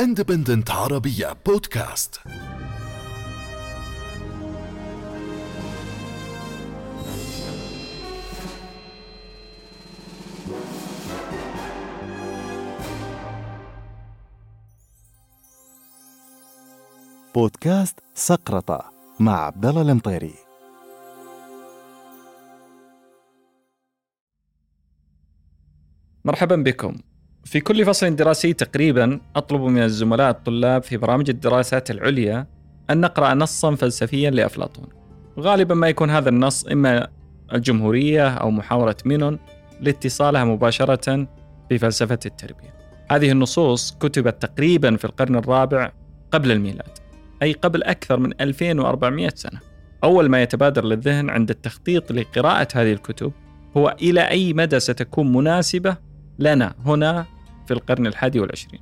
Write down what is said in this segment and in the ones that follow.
اندبندنت عربية بودكاست بودكاست سقرطة مع عبد الله المطيري مرحبا بكم. في كل فصل دراسي تقريبا أطلب من الزملاء الطلاب في برامج الدراسات العليا أن نقرأ نصا فلسفيا لأفلاطون. غالبا ما يكون هذا النص إما الجمهورية أو محاورة مينون لاتصالها مباشرة بفلسفة التربية. هذه النصوص كتبت تقريبا في القرن الرابع قبل الميلاد، أي قبل أكثر من 2400 سنة. أول ما يتبادر للذهن عند التخطيط لقراءة هذه الكتب هو إلى أي مدى ستكون مناسبة لنا هنا في القرن الحادي والعشرين.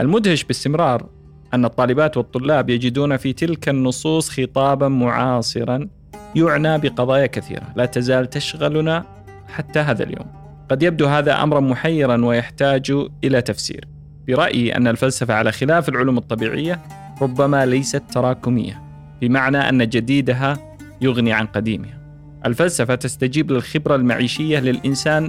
المدهش باستمرار أن الطالبات والطلاب يجدون في تلك النصوص خطابا معاصرا يعنى بقضايا كثيرة لا تزال تشغلنا حتى هذا اليوم. قد يبدو هذا أمرا محيرا ويحتاج إلى تفسير. برأيي أن الفلسفة على خلاف العلوم الطبيعية ربما ليست تراكمية بمعنى أن جديدها يغني عن قديمها. الفلسفة تستجيب للخبرة المعيشية للإنسان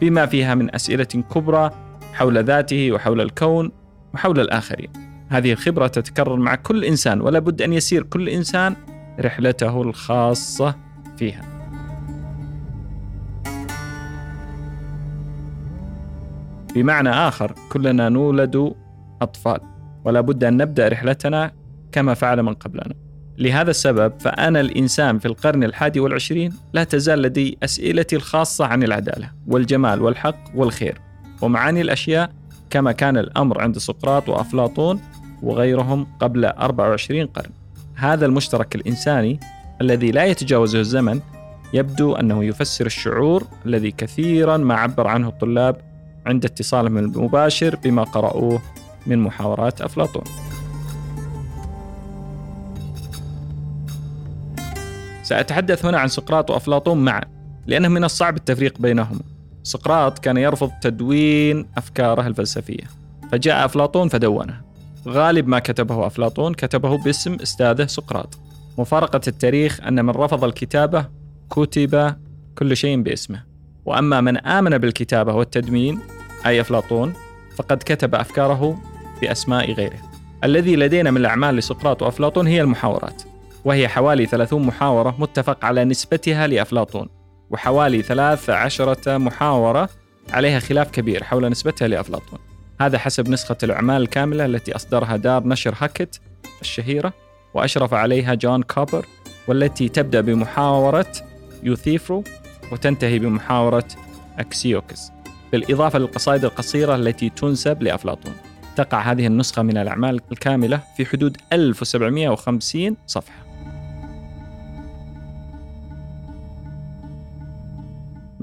بما فيها من أسئلة كبرى حول ذاته وحول الكون وحول الآخرين. هذه الخبرة تتكرر مع كل إنسان ولا بد أن يسير كل إنسان رحلته الخاصة فيها. بمعنى آخر كلنا نولد أطفال ولا بد أن نبدأ رحلتنا كما فعل من قبلنا. لهذا السبب فأنا الإنسان في القرن الحادي والعشرين لا تزال لدي أسئلتي الخاصة عن العدالة والجمال والحق والخير ومعاني الأشياء كما كان الأمر عند سقراط وأفلاطون وغيرهم قبل 24 قرن. هذا المشترك الإنساني الذي لا يتجاوزه الزمن يبدو أنه يفسر الشعور الذي كثيرا ما عبر عنه الطلاب عند اتصالهم المباشر بما قرأوه من محاورات أفلاطون. سأتحدث هنا عن سقراط وأفلاطون معا لأنه من الصعب التفريق بينهما سقراط كان يرفض تدوين أفكاره الفلسفية فجاء أفلاطون فدونها غالب ما كتبه أفلاطون كتبه باسم أستاذه سقراط. مفارقة التاريخ أن من رفض الكتابة كتب كل شيء باسمه. وأما من آمن بالكتابة والتدوين أي أفلاطون فقد كتب أفكاره بأسماء غيره. الذي لدينا من الأعمال لسقراط وأفلاطون هي المحاورات. وهي حوالي 30 محاورة متفق على نسبتها لأفلاطون وحوالي 13 محاورة عليها خلاف كبير حول نسبتها لأفلاطون. هذا حسب نسخة الأعمال الكاملة التي أصدرها دار نشر هاكت الشهيرة وأشرف عليها جون كوبر والتي تبدأ بمحاورة يوثيفرو وتنتهي بمحاورة أكسيوكس. بالإضافة للقصائد القصيرة التي تنسب لأفلاطون. تقع هذه النسخة من الأعمال الكاملة في حدود 1750 صفحة.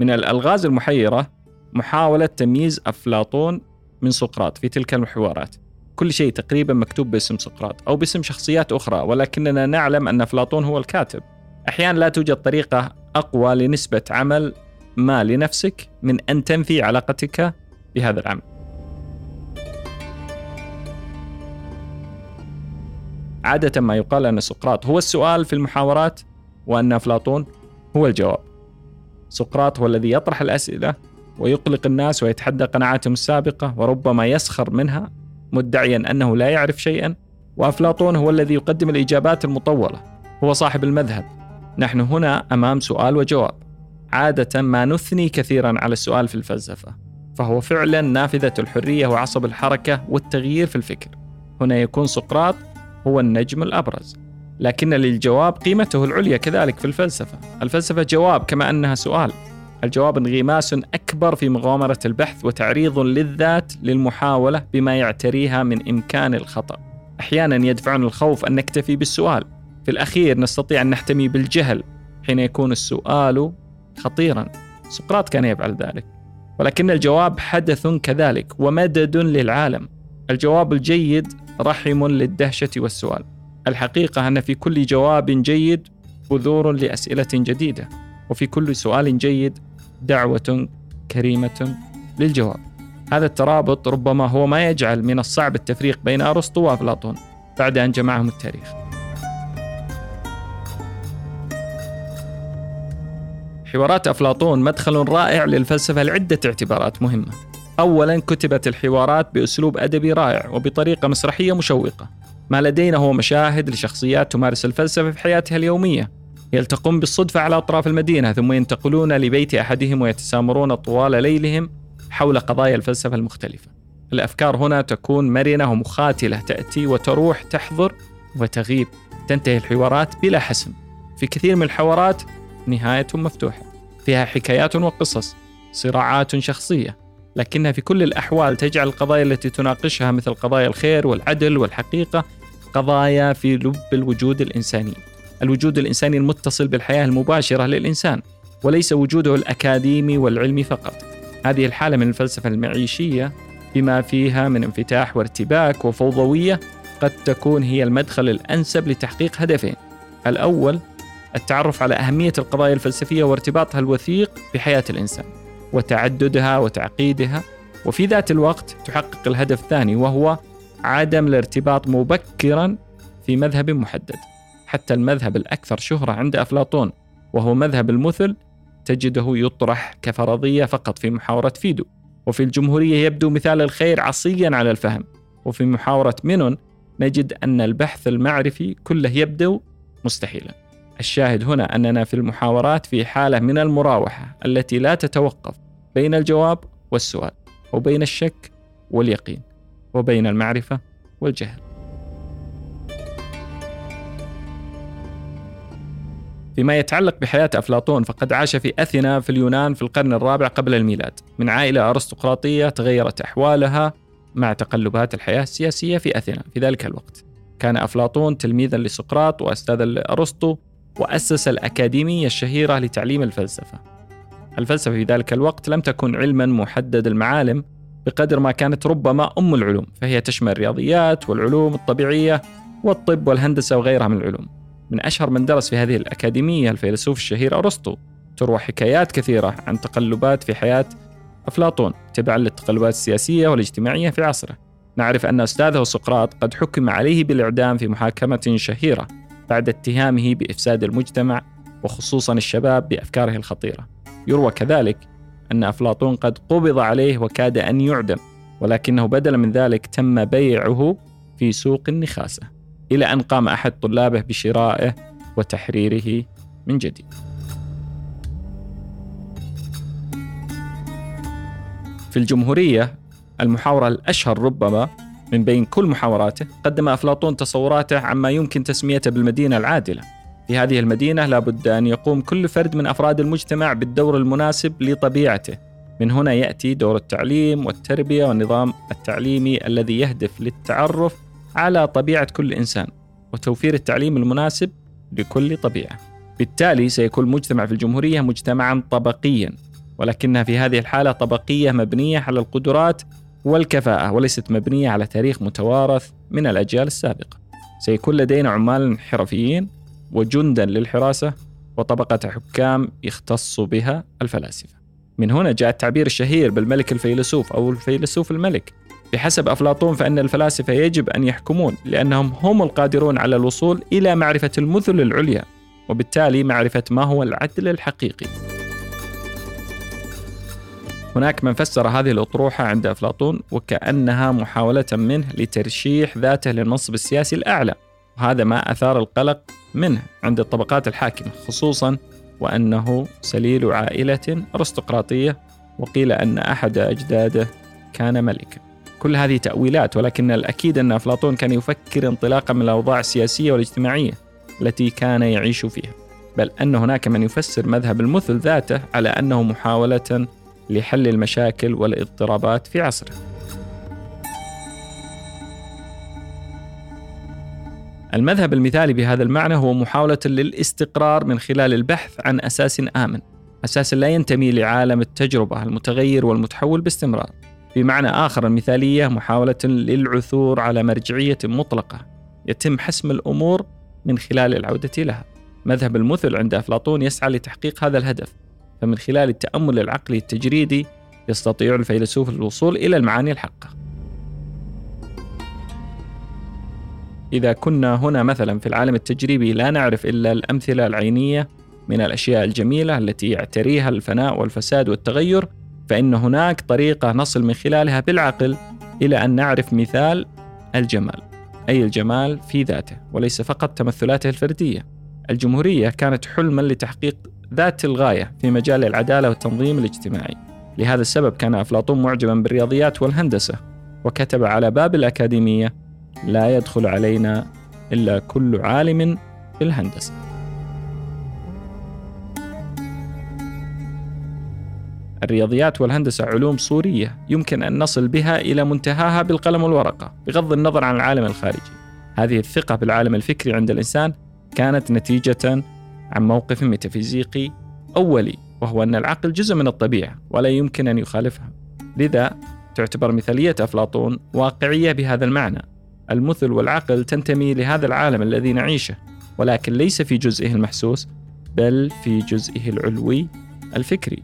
من الألغاز المحيرة محاولة تمييز أفلاطون من سقراط في تلك الحوارات كل شيء تقريبا مكتوب باسم سقراط أو باسم شخصيات أخرى ولكننا نعلم أن أفلاطون هو الكاتب. أحيانا لا توجد طريقة أقوى لنسبة عمل ما لنفسك من أن تنفي علاقتك بهذا العمل. عادة ما يقال أن سقراط هو السؤال في المحاورات وأن أفلاطون هو الجواب. سقراط هو الذي يطرح الأسئلة ويقلق الناس ويتحدى قناعاتهم السابقة وربما يسخر منها مدعيا أنه لا يعرف شيئا وأفلاطون هو الذي يقدم الإجابات المطولة هو صاحب المذهب. نحن هنا أمام سؤال وجواب. عادة ما نثني كثيرا على السؤال في الفلسفة فهو فعلا نافذة الحرية وعصب الحركة والتغيير في الفكر. هنا يكون سقراط هو النجم الأبرز. لكن للجواب قيمته العليا كذلك في الفلسفة. الفلسفة جواب كما أنها سؤال. الجواب انغماس أكبر في مغامرة البحث وتعريض للذات للمحاولة بما يعتريها من إمكان الخطأ. أحيانا يدفعنا الخوف أن نكتفي بالسؤال. في الأخير نستطيع أن نحتمي بالجهل حين يكون السؤال خطيرا. سقراط كان يفعل ذلك. ولكن الجواب حدث كذلك ومدد للعالم. الجواب الجيد رحم للدهشة والسؤال. الحقيقة أن في كل جواب جيد بذور لأسئلة جديدة وفي كل سؤال جيد دعوة كريمة للجواب. هذا الترابط ربما هو ما يجعل من الصعب التفريق بين أرسطو وأفلاطون بعد أن جمعهم التاريخ. حوارات أفلاطون مدخل رائع للفلسفة لعدة اعتبارات مهمة. أولا كتبت الحوارات بأسلوب أدبي رائع وبطريقة مسرحية مشوقة. ما لدينا هو مشاهد لشخصيات تمارس الفلسفة في حياتها اليومية. يلتقون بالصدفة على أطراف المدينة ثم ينتقلون لبيت أحدهم ويتسامرون طوال ليلهم حول قضايا الفلسفة المختلفة. الأفكار هنا تكون مرنة ومخاتلة تأتي وتروح تحضر وتغيب. تنتهي الحوارات بلا حسم. في كثير من الحوارات نهاية مفتوحة. فيها حكايات وقصص صراعات شخصية. لكنها في كل الأحوال تجعل القضايا التي تناقشها مثل قضايا الخير والعدل والحقيقة قضايا في لب الوجود الإنساني. الوجود الإنساني المتصل بالحياة المباشرة للإنسان وليس وجوده الأكاديمي والعلمي فقط. هذه الحالة من الفلسفة المعيشية بما فيها من انفتاح وارتباك وفوضوية قد تكون هي المدخل الأنسب لتحقيق هدفين. الأول التعرف على أهمية القضايا الفلسفية وارتباطها الوثيق بحياة الإنسان وتعددها وتعقيدها وفي ذات الوقت تحقق الهدف الثاني وهو عدم الارتباط مبكرا في مذهب محدد. حتى المذهب الأكثر شهرة عند أفلاطون وهو مذهب المثل تجده يطرح كفرضية فقط في محاورة فيدو. وفي الجمهورية يبدو مثال الخير عصيا على الفهم. وفي محاورة مينون نجد أن البحث المعرفي كله يبدو مستحيلا. الشاهد هنا أننا في المحاورات في حالة من المراوحة التي لا تتوقف بين الجواب والسؤال وبين الشك واليقين. وبين المعرفة والجهل. فيما يتعلق بحياة أفلاطون فقد عاش في أثينا في اليونان في القرن الرابع قبل الميلاد. من عائلة أرستقراطية تغيرت أحوالها مع تقلبات الحياة السياسية في أثينا. في ذلك الوقت كان أفلاطون تلميذا لسقراط وأستاذا لأرسطو وأسس الأكاديمية الشهيرة لتعليم الفلسفة. الفلسفة في ذلك الوقت لم تكن علما محدد المعالم بقدر ما كانت ربما أم العلوم فهي تشمل الرياضيات والعلوم الطبيعية والطب والهندسة وغيرها من العلوم. من أشهر من درس في هذه الأكاديمية الفيلسوف الشهير أرسطو تروى حكايات كثيرة عن تقلبات في حياة أفلاطون تبعا للتقلبات السياسية والاجتماعية في عصره. نعرف أن أستاذه سقراط قد حكم عليه بالإعدام في محاكمة شهيرة بعد اتهامه بإفساد المجتمع وخصوصا الشباب بأفكاره الخطيرة. يروى كذلك أن أفلاطون قد قبض عليه وكاد أن يعدم ولكنه بدلا من ذلك تم بيعه في سوق النخاسة إلى أن قام أحد طلابه بشرائه وتحريره من جديد. في الجمهورية المحاورة الأشهر ربما من بين كل محاوراته قدم أفلاطون تصوراته عما يمكن تسميته بالمدينة العادلة. في هذه المدينة لابد أن يقوم كل فرد من أفراد المجتمع بالدور المناسب لطبيعته. من هنا يأتي دور التعليم والتربية والنظام التعليمي الذي يهدف للتعرف على طبيعة كل إنسان وتوفير التعليم المناسب لكل طبيعة. بالتالي سيكون المجتمع في الجمهورية مجتمعا طبقيا ولكنها في هذه الحالة طبقية مبنية على القدرات والكفاءة وليست مبنية على تاريخ متوارث من الأجيال السابقة. سيكون لدينا عمال حرفيين وجندا للحراسة وطبقة حكام يختص بها الفلاسفة. من هنا جاء التعبير الشهير بالملك الفيلسوف أو الفيلسوف الملك. بحسب أفلاطون فإن الفلاسفة يجب أن يحكمون لأنهم هم القادرون على الوصول إلى معرفة المثل العليا وبالتالي معرفة ما هو العدل الحقيقي. هناك من فسر هذه الأطروحة عند أفلاطون وكأنها محاولة منه لترشيح ذاته للمنصب السياسي الأعلى. وهذا ما أثار القلق منه عند الطبقات الحاكمة خصوصا وأنه سليل عائلة أرستقراطية وقيل أن أحد أجداده كان ملكا. كل هذه تأويلات ولكن الأكيد أن أفلاطون كان يفكر انطلاقا من الأوضاع السياسية والاجتماعية التي كان يعيش فيها. بل أن هناك من يفسر مذهب المثل ذاته على أنه محاولة لحل المشاكل والاضطرابات في عصره. المذهب المثالي بهذا المعنى هو محاولة للاستقرار من خلال البحث عن أساس آمن أساس لا ينتمي لعالم التجربة المتغير والمتحول باستمرار. بمعنى آخر المثالية محاولة للعثور على مرجعية مطلقة يتم حسم الأمور من خلال العودة لها. مذهب المثل عند أفلاطون يسعى لتحقيق هذا الهدف فمن خلال التأمل العقلي التجريدي يستطيع الفيلسوف الوصول إلى المعاني الحقة. إذا كنا هنا مثلا في العالم التجريبي لا نعرف إلا الأمثلة العينية من الأشياء الجميلة التي يعتريها الفناء والفساد والتغير فإن هناك طريقة نصل من خلالها بالعقل إلى أن نعرف مثال الجمال أي الجمال في ذاته وليس فقط تمثلاته الفردية. الجمهورية كانت حلما لتحقيق ذات الغاية في مجال العدالة والتنظيم الاجتماعي. لهذا السبب كان أفلاطون معجبا بالرياضيات والهندسة وكتب على باب الأكاديمية لا يدخل علينا إلا كل عالم في الهندسة. الرياضيات والهندسة علوم صورية يمكن أن نصل بها إلى منتهاها بالقلم والورقة بغض النظر عن العالم الخارجي. هذه الثقة بالعالم الفكري عند الإنسان كانت نتيجة عن موقف ميتافيزيقي أولي وهو أن العقل جزء من الطبيعة ولا يمكن أن يخالفها. لذا تعتبر مثالية أفلاطون واقعية بهذا المعنى. المثل والعقل تنتمي لهذا العالم الذي نعيشه ولكن ليس في جزئه المحسوس بل في جزئه العلوي الفكري.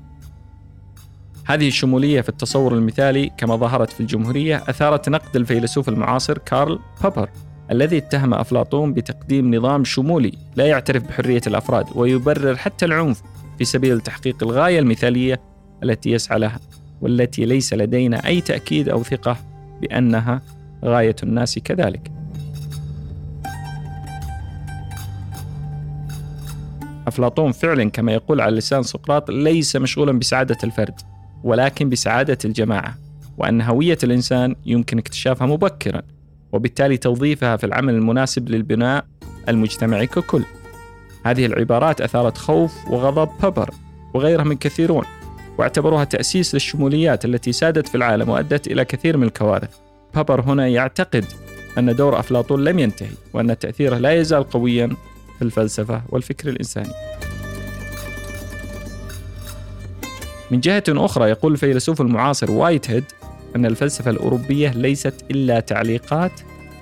هذه الشمولية في التصور المثالي كما ظهرت في الجمهورية أثارت نقد الفيلسوف المعاصر كارل بوبر الذي اتهم أفلاطون بتقديم نظام شمولي لا يعترف بحرية الأفراد ويبرر حتى العنف في سبيل تحقيق الغاية المثالية التي يسعى لها والتي ليس لدينا أي تأكيد أو ثقة بأنها غاية الناس كذلك. أفلاطون فعلا كما يقول على لسان سقراط ليس مشغولا بسعادة الفرد ولكن بسعادة الجماعة وأن هوية الإنسان يمكن اكتشافها مبكرا وبالتالي توظيفها في العمل المناسب للبناء المجتمعي ككل هذه العبارات أثارت خوف وغضب بابر وغيرها من كثيرون واعتبروها تأسيس للشموليات التي سادت في العالم وأدت إلى كثير من الكوارث بابر هنا يعتقد أن دور أفلاطون لم ينتهي وأن تأثيره لا يزال قويا في الفلسفة والفكر الإنساني. من جهة أخرى يقول الفيلسوف المعاصر وايت هيد أن الفلسفة الأوروبية ليست إلا تعليقات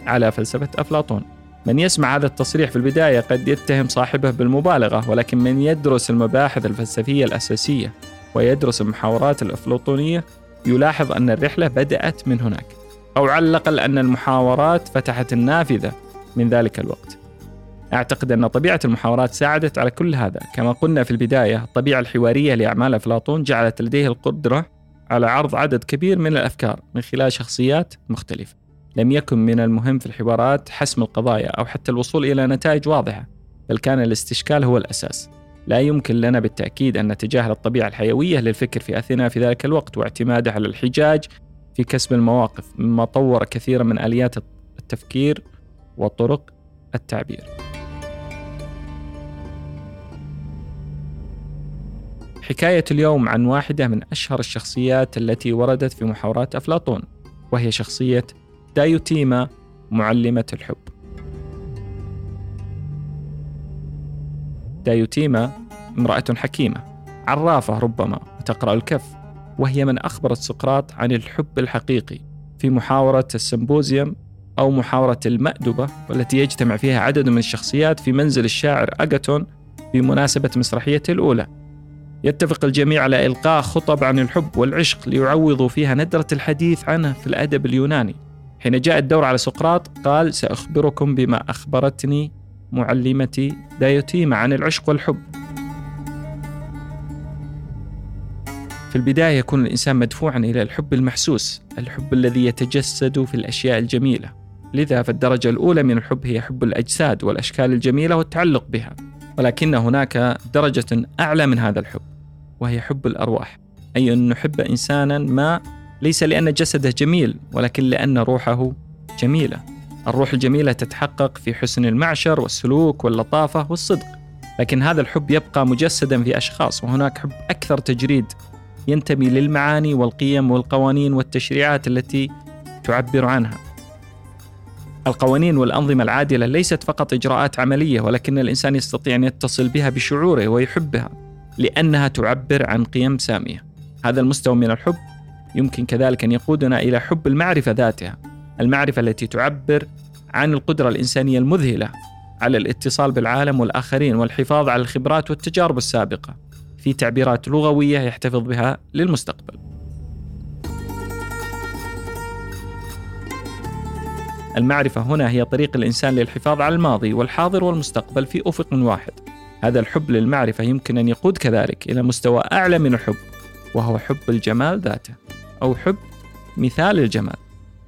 على فلسفة أفلاطون. من يسمع هذا التصريح في البداية قد يتهم صاحبه بالمبالغة ولكن من يدرس المباحث الفلسفية الأساسية ويدرس المحاورات الأفلاطونية يلاحظ أن الرحلة بدأت من هناك. أو على الأقل أن المحاورات فتحت النافذة من ذلك الوقت. أعتقد أن طبيعة المحاورات ساعدت على كل هذا. كما قلنا في البداية الطبيعة الحوارية لأعمال أفلاطون جعلت لديه القدرة على عرض عدد كبير من الأفكار من خلال شخصيات مختلفة. لم يكن من المهم في الحوارات حسم القضايا أو حتى الوصول إلى نتائج واضحة بل كان الاستشكال هو الأساس. لا يمكن لنا بالتأكيد أن نتجاهل الطبيعة الحيوية للفكر في أثينا في ذلك الوقت واعتماده على الحجاج في كسب المواقف مما طور كثيرا من آليات التفكير وطرق التعبير. حكاية اليوم عن واحدة من أشهر الشخصيات التي وردت في محاورات أفلاطون وهي شخصية دايوتيما معلمة الحب. دايوتيما امرأة حكيمة عرافة ربما وتقرأ الكف وهي من أخبرت سقراط عن الحب الحقيقي في محاورة السمبوزيوم أو محاورة المأدبة والتي يجتمع فيها عدد من الشخصيات في منزل الشاعر أغاتون بمناسبة مسرحيته الأولى. يتفق الجميع على إلقاء خطب عن الحب والعشق ليعوضوا فيها ندرة الحديث عنه في الأدب اليوناني. حين جاء الدور على سقراط قال سأخبركم بما أخبرتني معلمتي دايوتيما عن العشق والحب. في البداية يكون الإنسان مدفوعا إلى الحب المحسوس الحب الذي يتجسد في الأشياء الجميلة. لذا فالدرجة الأولى من الحب هي حب الأجساد والأشكال الجميلة والتعلق بها. ولكن هناك درجة أعلى من هذا الحب وهي حب الأرواح. أي أن نحب إنسانا ما ليس لأن جسده جميل ولكن لأن روحه جميلة. الروح الجميلة تتحقق في حسن المعشر والسلوك واللطافة والصدق. لكن هذا الحب يبقى مجسدا في أشخاص وهناك حب أكثر تجريد ينتمي للمعاني والقيم والقوانين والتشريعات التي تعبر عنها. القوانين والأنظمة العادلة ليست فقط إجراءات عملية ولكن الإنسان يستطيع أن يتصل بها بشعوره ويحبها لأنها تعبر عن قيم سامية. هذا المستوى من الحب. يمكن كذلك أن يقودنا إلى حب المعرفة ذاتها المعرفة التي تعبر عن القدرة الإنسانية المذهلة على الاتصال بالعالم والآخرين والحفاظ على الخبرات والتجارب السابقة. في تعبيرات لغوية يحتفظ بها للمستقبل. المعرفة هنا هي طريق الإنسان للحفاظ على الماضي والحاضر والمستقبل في أفق واحد. هذا الحب للمعرفة يمكن أن يقود كذلك إلى مستوى أعلى من الحب وهو حب الجمال ذاته أو حب مثال الجمال.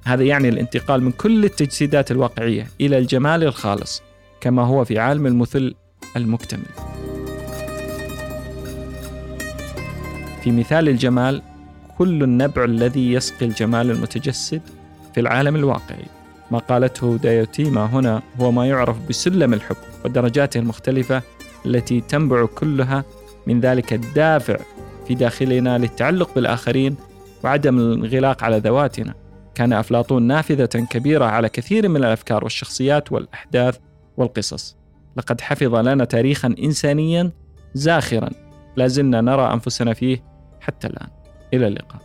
هذا يعني الانتقال من كل التجسيدات الواقعية إلى الجمال الخالص كما هو في عالم المثل المكتمل. في مثال الجمال كل النبع الذي يسقي الجمال المتجسد في العالم الواقعي. ما قالته دايوتيما هنا هو ما يعرف بسلم الحب ودرجاته المختلفة التي تنبع كلها من ذلك الدافع في داخلنا للتعلق بالآخرين وعدم الانغلاق على ذواتنا. كان أفلاطون نافذة كبيرة على كثير من الأفكار والشخصيات والأحداث والقصص. لقد حفظ لنا تاريخا إنسانيا زاخرا. لا زلنا نرى أنفسنا فيه حتى الآن. إلى اللقاء.